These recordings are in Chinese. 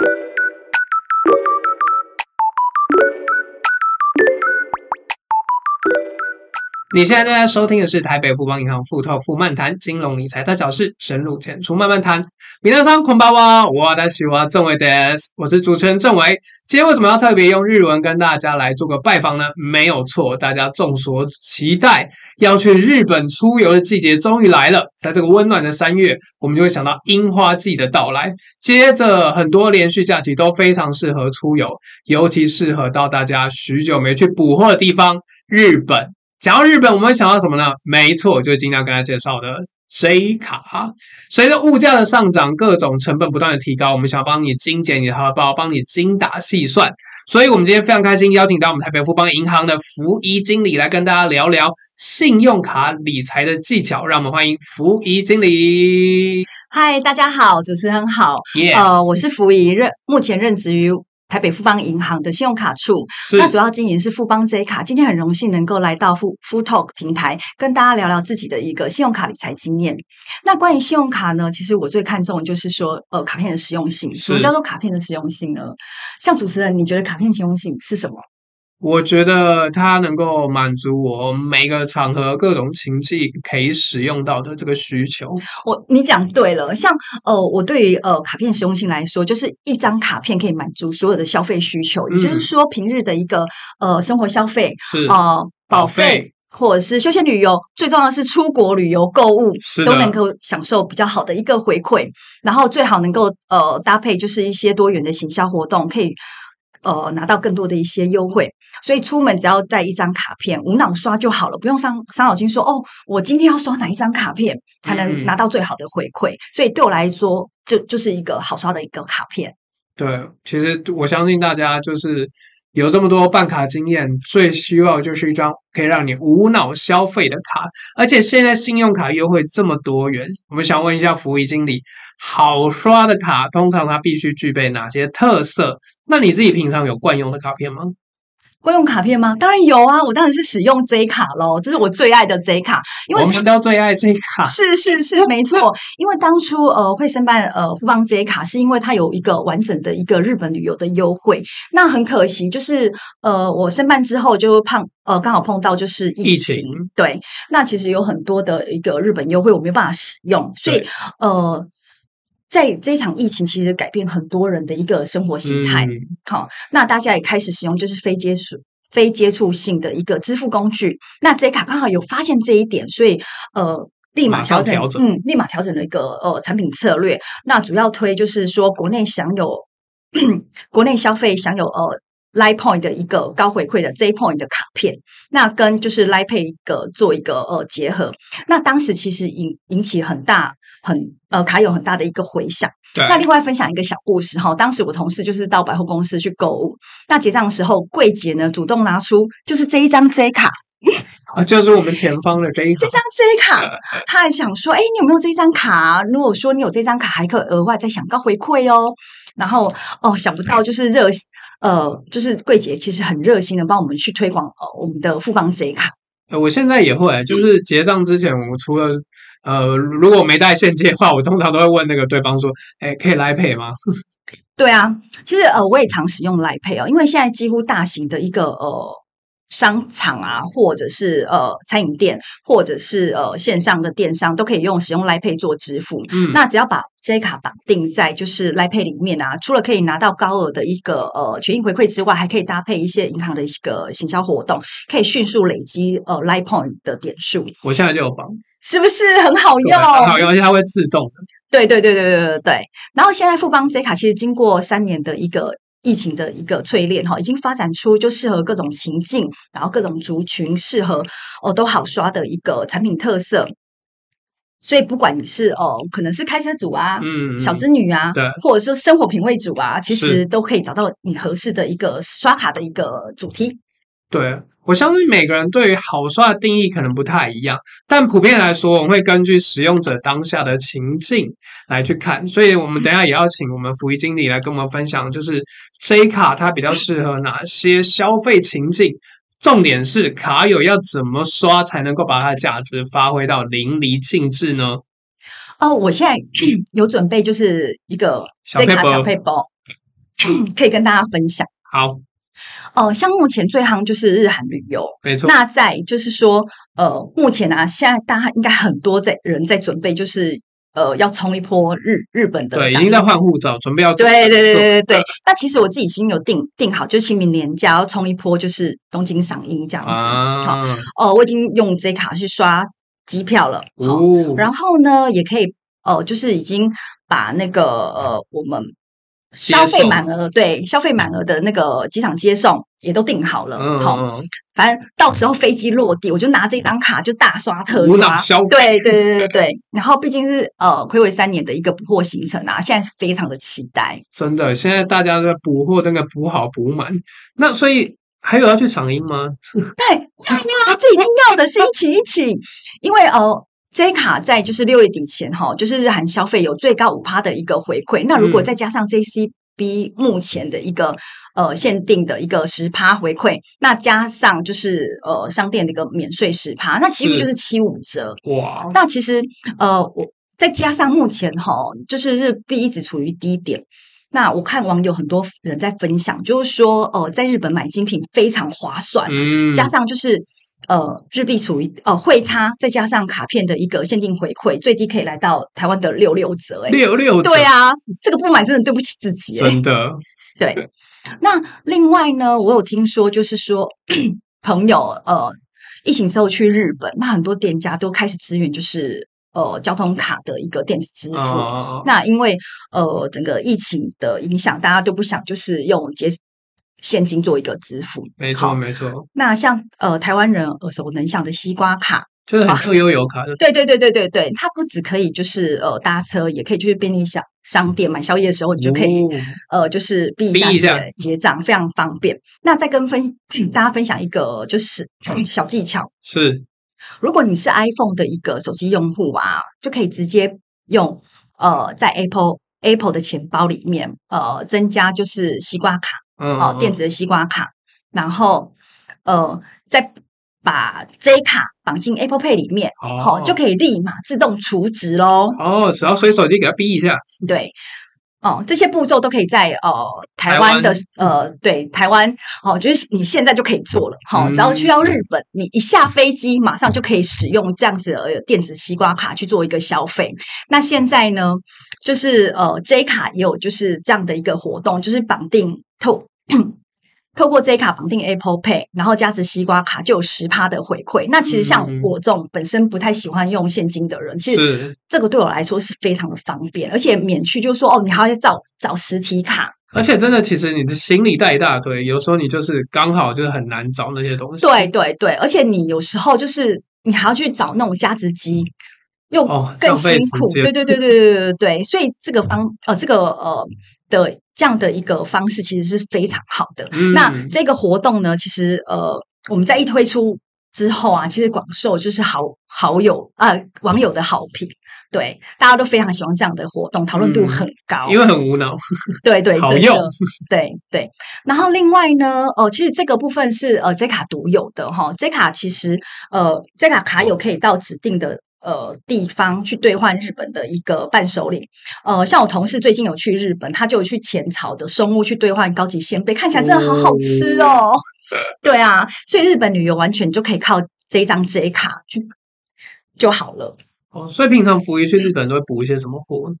you 你现在正在收听的是台北富邦银行富透富漫谈金融理财大小事，深入浅出慢慢谈。皆さんこんばんは，我的是我郑伟德，我是主持人郑伟。今天为什么要特别用日文跟大家来做个拜访呢？没有错，大家众所期待要去日本出游的季节终于来了。在这个温暖的三月，我们就会想到樱花季的到来。接着，很多连续假期都非常适合出游，尤其适合到大家许久没去捕获的地方——日本。 讲到日本，我们会想到什么呢？没错，就是今天要跟大家介绍的 J 卡。随着物价的上涨，各种成本不断的提高，我们想要帮你精简你的荷包，帮你精打细算。所以，我们今天非常开心，邀请到我们台北富邦银行的福仪经理来跟大家聊聊信用卡理财的技巧。让我们欢迎福仪经理。嗨，大家好，主持人好。呃，我是福仪，任目前任职于。台北富邦银行的信用卡处，那主要经营是富邦 J 卡。今天很荣幸能够来到富富 Talk 平台，跟大家聊聊自己的一个信用卡理财经验。那关于信用卡呢，其实我最看重的就是说，呃，卡片的实用性。什么叫做卡片的实用性呢？像主持人，你觉得卡片实用性是什么？我觉得它能够满足我每个场合各种情境可以使用到的这个需求。我你讲对了，像呃，我对于呃卡片实用性来说，就是一张卡片可以满足所有的消费需求，嗯、也就是说平日的一个呃生活消费是啊、呃、保费或者是休闲旅游，最重要的是出国旅游购物都能够享受比较好的一个回馈，然后最好能够呃搭配就是一些多元的行销活动可以。呃，拿到更多的一些优惠，所以出门只要带一张卡片，无脑刷就好了，不用伤伤脑筋说哦，我今天要刷哪一张卡片才能拿到最好的回馈。嗯、所以对我来说，就就是一个好刷的一个卡片。对，其实我相信大家就是有这么多办卡经验，最需要就是一张可以让你无脑消费的卡。而且现在信用卡优惠这么多元，我们想问一下服务经理，好刷的卡通常它必须具备哪些特色？那你自己平常有惯用的卡片吗？惯用卡片吗？当然有啊，我当然是使用 Z 卡喽，这是我最爱的 Z 卡。因为我们都最爱 Z 卡，是是是，没错。因为当初呃会申办呃富邦 J 卡，是因为它有一个完整的一个日本旅游的优惠。那很可惜，就是呃我申办之后就碰呃刚好碰到就是疫情，疫情对。那其实有很多的一个日本优惠我没有办法使用，所以呃。在这一场疫情，其实改变很多人的一个生活形态。好、嗯，那大家也开始使用就是非接触、非接触性的一个支付工具。那 J 卡刚好有发现这一点，所以呃，立马调整，整，嗯，立马调整了一个呃产品策略。那主要推就是说，国内享有国内消费享有呃。Line Point 的一个高回馈的 J Point 的卡片，那跟就是 Line Pay 一个做一个呃结合，那当时其实引引起很大很呃卡有很大的一个回响。对。那另外分享一个小故事哈，当时我同事就是到百货公司去购物，那结账的时候柜姐呢主动拿出就是这一张 J 卡啊，就是我们前方的这一张这张 J 卡，他还想说，哎，你有没有这张卡？如果说你有这张卡，还可以额外再享高回馈哦。然后哦，想不到就是热。呃，就是柜姐其实很热心的帮我们去推广呃我们的富邦 J 卡。呃，我现在也会，就是结账之前，我除了呃如果没带现金的话，我通常都会问那个对方说，哎，可以 Line Pay 吗？对啊，其实呃我也常使用 Line Pay 哦，因为现在几乎大型的一个呃。商场啊，或者是呃餐饮店，或者是呃线上的电商，都可以用使用 Line Pay 做支付。嗯，那只要把 J 卡绑定在就是 Line Pay 里面啊，除了可以拿到高额的一个呃权益回馈之外，还可以搭配一些银行的一个行销活动，可以迅速累积呃 Line Point 的点数。我现在就有绑，是不是很好用？很好用，而且它会自动的。对对对对对对对。然后现在富邦 J 卡其实经过三年的一个。疫情的一个淬炼哈，已经发展出就适合各种情境，然后各种族群适合哦都好刷的一个产品特色。所以不管你是哦，可能是开车族啊，嗯，小资女啊，对，或者说生活品味主啊，其实都可以找到你合适的一个刷卡的一个主题。对。我相信每个人对于好刷的定义可能不太一样，但普遍来说，我们会根据使用者当下的情境来去看。所以，我们等一下也要请我们福仪经理来跟我们分享，就是 J 卡它比较适合哪些消费情境。重点是卡友要怎么刷才能够把它的价值发挥到淋漓尽致呢？哦，我现在 有准备，就是一个这卡小配包。可以跟大家分享。好，哦，像目前最夯就是日韩旅游，没错。那在就是说，呃，目前啊，现在大家应该很多在人在准备，就是呃，要冲一波日日本的，对，已经在换护照，准备要。对对对对对对。那其实我自己已经有定定好，就是清明年假要冲一波，就是东京赏樱这样子。啊。好，呃，我已经用这卡去刷机票了。哦。然后呢，也可以，呃，就是已经把那个呃，我们。消费满额，对，消费满额的那个机场接送也都订好了。好、嗯哦，反正到时候飞机落地，我就拿这张卡就大刷特刷。对对对对 对。然后毕竟是呃暌违三年的一个补货行程啊，现在是非常的期待。真的，现在大家在补货，真的补好补满。那所以还有要去赏樱吗？对，要要，这一定要的是一起一起，因为呃。J 卡在就是六月底前哈，就是日韩消费有最高五趴的一个回馈。那如果再加上 JCB 目前的一个呃限定的一个十趴回馈，那加上就是呃商店的一个免税十趴，那几乎就是七五折。哇！那其实呃我再加上目前哈，就是日币一直处于低点。那我看网友很多人在分享，就是说呃在日本买精品非常划算，嗯，加上就是。呃，日币处于呃汇差，再加上卡片的一个限定回馈，最低可以来到台湾的六六折，哎，六六折，对啊，这个不买真的对不起自己，真的。对，那另外呢，我有听说，就是说朋友呃，疫情之后去日本，那很多店家都开始支援，就是呃交通卡的一个电子支付。哦、那因为呃整个疫情的影响，大家都不想就是用结。现金做一个支付，没错没错。那像呃台湾人耳熟能详的西瓜卡，就是很特悠游卡，对对对对对对，它不只可以就是呃搭车，也可以去便利商商店买宵夜的时候，你就可以、哦、呃就是避一下结账，非常方便。那再跟分请大家分享一个就是小技巧，是如果你是 iPhone 的一个手机用户啊，就可以直接用呃在 Apple Apple 的钱包里面呃增加就是西瓜卡。哦，电子的西瓜卡，然后呃，再把 J 卡绑进 Apple Pay 里面，好、哦哦，就可以立马自动储值喽。哦，只要随手机给它逼一下。对，哦，这些步骤都可以在呃台湾的呃对台湾哦，就是你现在就可以做了。好、只要去到日本，你一下飞机马上就可以使用这样子的电子西瓜卡去做一个消费。那现在呢，就是呃 J 卡也有就是这样的一个活动，就是绑定透。透过这卡绑定 Apple Pay，然后加值西瓜卡就有十趴的回馈。那其实像我这种本身不太喜欢用现金的人，其实这个对我来说是非常的方便，而且免去就是说哦，你还要找找实体卡。而且真的，其实你的行李带一大堆，有时候你就是刚好就是很难找那些东西。对对对，而且你有时候就是你还要去找那种加值机，又更辛苦。对对对对对对对对，所以这个方呃这个呃的。这样的一个方式其实是非常好的。嗯、那这个活动呢，其实呃，我们在一推出之后啊，其实广受就是好好友啊、呃、网友的好评，对，大家都非常喜欢这样的活动，讨论度很高，因为很无脑，对对，好用，对对。然后另外呢，哦、呃，其实这个部分是呃 J 卡独有的哈，J 卡其实呃 J 卡卡友可以到指定的。呃，地方去兑换日本的一个伴手礼，呃，像我同事最近有去日本，他就有去浅草的松屋去兑换高级鲜贝，看起来真的好好吃哦。嗯、对啊，所以日本旅游完全就可以靠这张 J 卡去就好了。哦，所以平常福鱼去日本都会补一些什么货？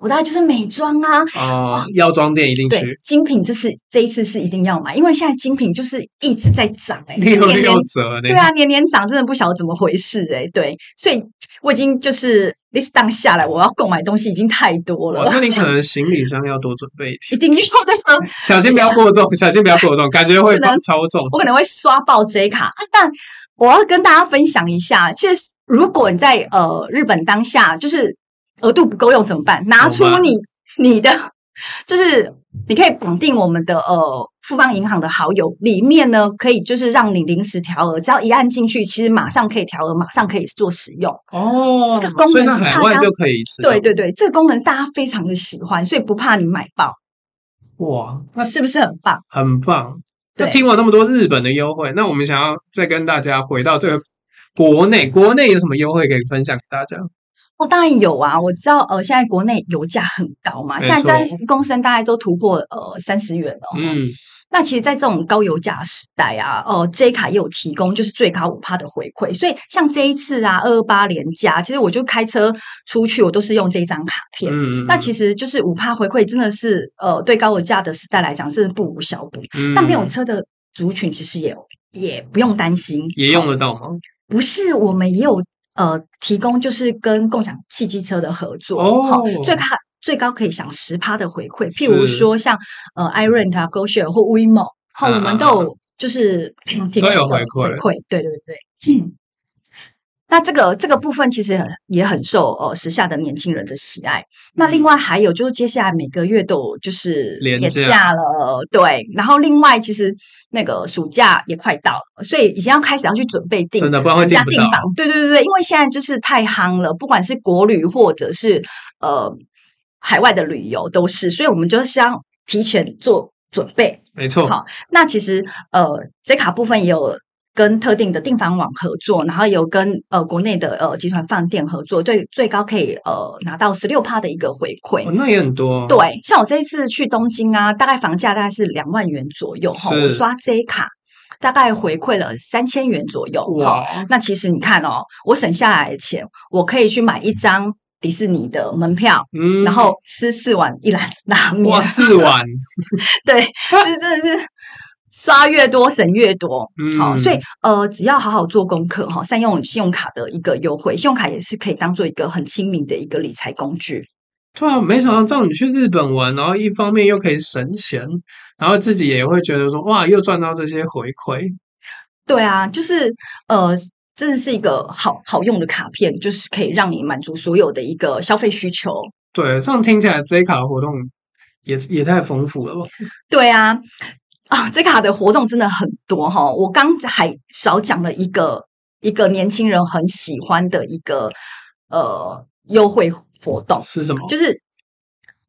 我大概就是美妆啊，哦，药妆店一定去。精品这是这一次是一定要买，因为现在精品就是一直在涨哎、欸，年年折，对啊，年年涨，真的不晓得怎么回事哎、欸，对，所以我已经就是 list down 下来，我要购买东西已经太多了。那你可能行李箱要多准备一点，一定要的。小心不要过重，小心不要过重，感觉会超重。我可能会刷爆 J 卡，但我要跟大家分享一下，其实如果你在呃日本当下就是。额度不够用怎么办？拿出你你的，就是你可以绑定我们的呃富邦银行的好友，里面呢可以就是让你临时调额，只要一按进去，其实马上可以调额，马上可以做使用。哦，这个功能是大家就可以使用。对对对，这个功能大家非常的喜欢，所以不怕你买爆。哇，那是不是很棒？很棒。那听完那么多日本的优惠，那我们想要再跟大家回到这个国内，国内有什么优惠可以分享给大家？哦，当然有啊，我知道，呃，现在国内油价很高嘛，现在在公升大概都突破呃三十元了。嗯，那其实，在这种高油价时代啊，呃，J 卡也有提供就是最高五趴的回馈，所以像这一次啊，二二八连假，其实我就开车出去，我都是用这张卡片。嗯，那其实就是五趴回馈，真的是呃，对高油价的时代来讲是不无小补。嗯，但没有车的族群其实也也不用担心，也用得到吗？不是，我们也有。呃，提供就是跟共享汽机车的合作，好、哦，最高最高可以享十趴的回馈。譬如说像呃，iRent 啊，GoShare 或 WeMo，好，我们都有就是 提供回馈，对对对。嗯 那这个这个部分其实也很受呃时下的年轻人的喜爱。那另外还有就是接下来每个月都有就是年假了，对。然后另外其实那个暑假也快到了，所以已经要开始要去准备订，真的不然会订不房。对对对对，因为现在就是太夯了，不管是国旅或者是呃海外的旅游都是，所以我们就是要提前做准备。没错。好，那其实呃这卡部分也有。跟特定的订房网合作，然后有跟呃国内的呃集团饭店合作，对，最高可以呃拿到十六趴的一个回馈。哦，那也很多。对，像我这一次去东京啊，大概房价大概是两万元左右哈，我刷 J 卡大概回馈了三千元左右。哇，那其实你看哦，我省下来的钱，我可以去买一张迪士尼的门票，嗯，然后吃四碗一兰拉面。哇，四碗，对，就是真的是。刷越多省越多，嗯，好，所以呃，只要好好做功课哈，善用信用卡的一个优惠，信用卡也是可以当做一个很亲民的一个理财工具。对啊，没想到叫你去日本玩，然后一方面又可以省钱，然后自己也会觉得说哇，又赚到这些回馈。对啊，就是呃，真的是一个好好用的卡片，就是可以让你满足所有的一个消费需求。对，这样听起来 J 卡的活动也也太丰富了吧？对啊。啊，这卡的活动真的很多哈！我刚还少讲了一个一个年轻人很喜欢的一个呃优惠活动是什么？就是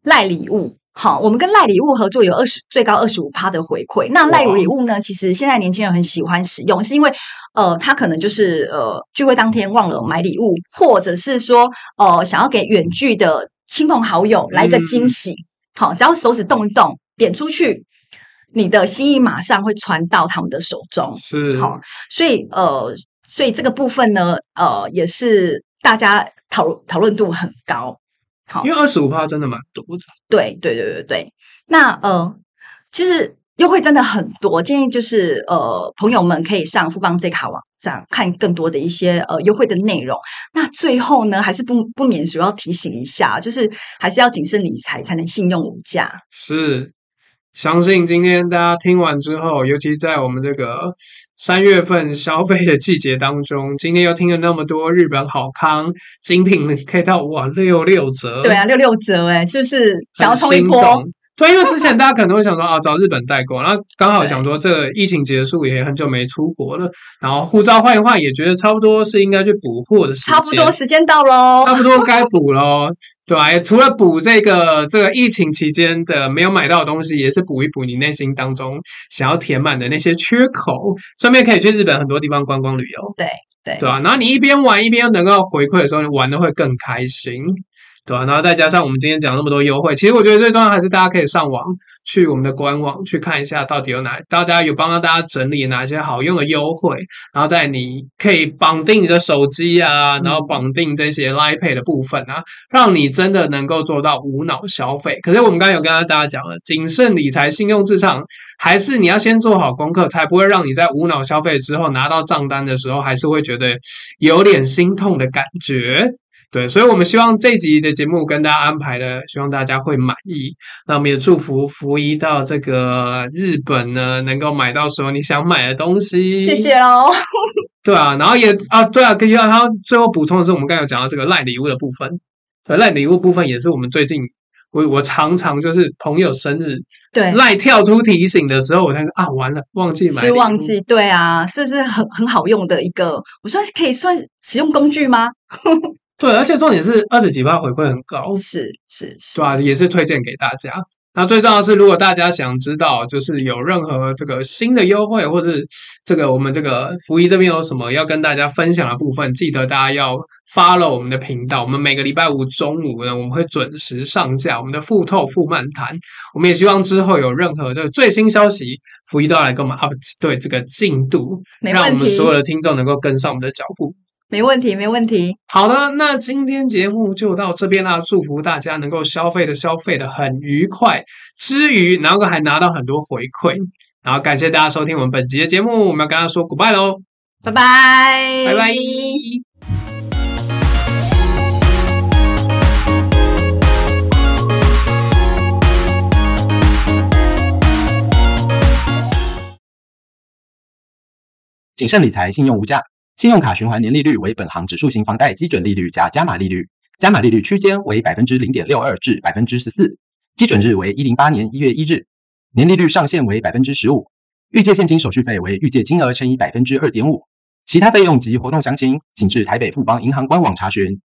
赖礼物。好，我们跟赖礼物合作有二十最高二十五趴的回馈。那赖礼物呢？其实现在年轻人很喜欢使用，是因为呃，他可能就是呃聚会当天忘了买礼物，或者是说呃想要给远距的亲朋好友来一个惊喜。嗯、好，只要手指动一动，点出去。你的心意马上会传到他们的手中，是好，所以呃，所以这个部分呢，呃，也是大家讨讨论度很高，好，因为二十五趴真的蛮多的，对对对对对。那呃，其实优惠真的很多，建议就是呃，朋友们可以上富邦 J 卡网站看更多的一些呃优惠的内容。那最后呢，还是不不免主要提醒一下，就是还是要谨慎理财，才能信用无价。是。相信今天大家听完之后，尤其在我们这个三月份消费的季节当中，今天又听了那么多日本好康精品，可以到哇六六折。对啊，六六折哎，是不是想要冲一波？对，因为之前大家可能会想说啊，找日本代购，然后刚好想说这个疫情结束也很久没出国了，然后护照换一换，也觉得差不多是应该去补货的时间，差不多时间到喽，差不多该补喽，对吧？除了补这个这个疫情期间的没有买到的东西，也是补一补你内心当中想要填满的那些缺口，顺便可以去日本很多地方观光旅游，对对对啊，然后你一边玩一边能够回馈的时候，你玩的会更开心。对啊，然后再加上我们今天讲那么多优惠，其实我觉得最重要还是大家可以上网去我们的官网去看一下，到底有哪大家有帮到大家整理哪些好用的优惠，然后在你可以绑定你的手机啊，然后绑定这些 Line Pay 的部分啊，让你真的能够做到无脑消费。可是我们刚刚有跟大家讲了，谨慎理财、信用至上，还是你要先做好功课，才不会让你在无脑消费之后拿到账单的时候，还是会觉得有点心痛的感觉。对，所以，我们希望这集的节目跟大家安排的，希望大家会满意。那我们也祝福福一到这个日本呢，能够买到所有你想买的东西。谢谢喽。对啊，然后也啊，对啊，可以然后最后补充的是，我们刚才有讲到这个赖礼物的部分。赖礼物部分也是我们最近，我我常常就是朋友生日，对赖跳出提醒的时候，我才说啊，完了，忘记买。是忘记，对啊，这是很很好用的一个，我算是可以算使用工具吗？对，而且重点是二十几趴回馈很高，是是是，对啊，也是推荐给大家。那最重要的是，如果大家想知道，就是有任何这个新的优惠，或者这个我们这个福一这边有什么要跟大家分享的部分，记得大家要 follow 我们的频道。我们每个礼拜五中午呢，我们会准时上架我们的富透富漫谈。我们也希望之后有任何这个最新消息，福一都要来跟我们 up 对这个进度，让我们所有的听众能够跟上我们的脚步。没问题，没问题。好的，那今天节目就到这边啦。祝福大家能够消费的消费的很愉快，之余然后还拿到很多回馈。然后感谢大家收听我们本集的节目，我们要跟大家说 goodbye 喽，拜拜，拜拜。谨慎理财，信用无价。信用卡循环年利率为本行指数型房贷基准利率加加码利率，加码利率区间为百分之零点六二至百分之十四，基准日为一零八年一月一日，年利率上限为百分之十五，预借现金手续费为预借金额乘以百分之二点五，其他费用及活动详情，请至台北富邦银行官网查询。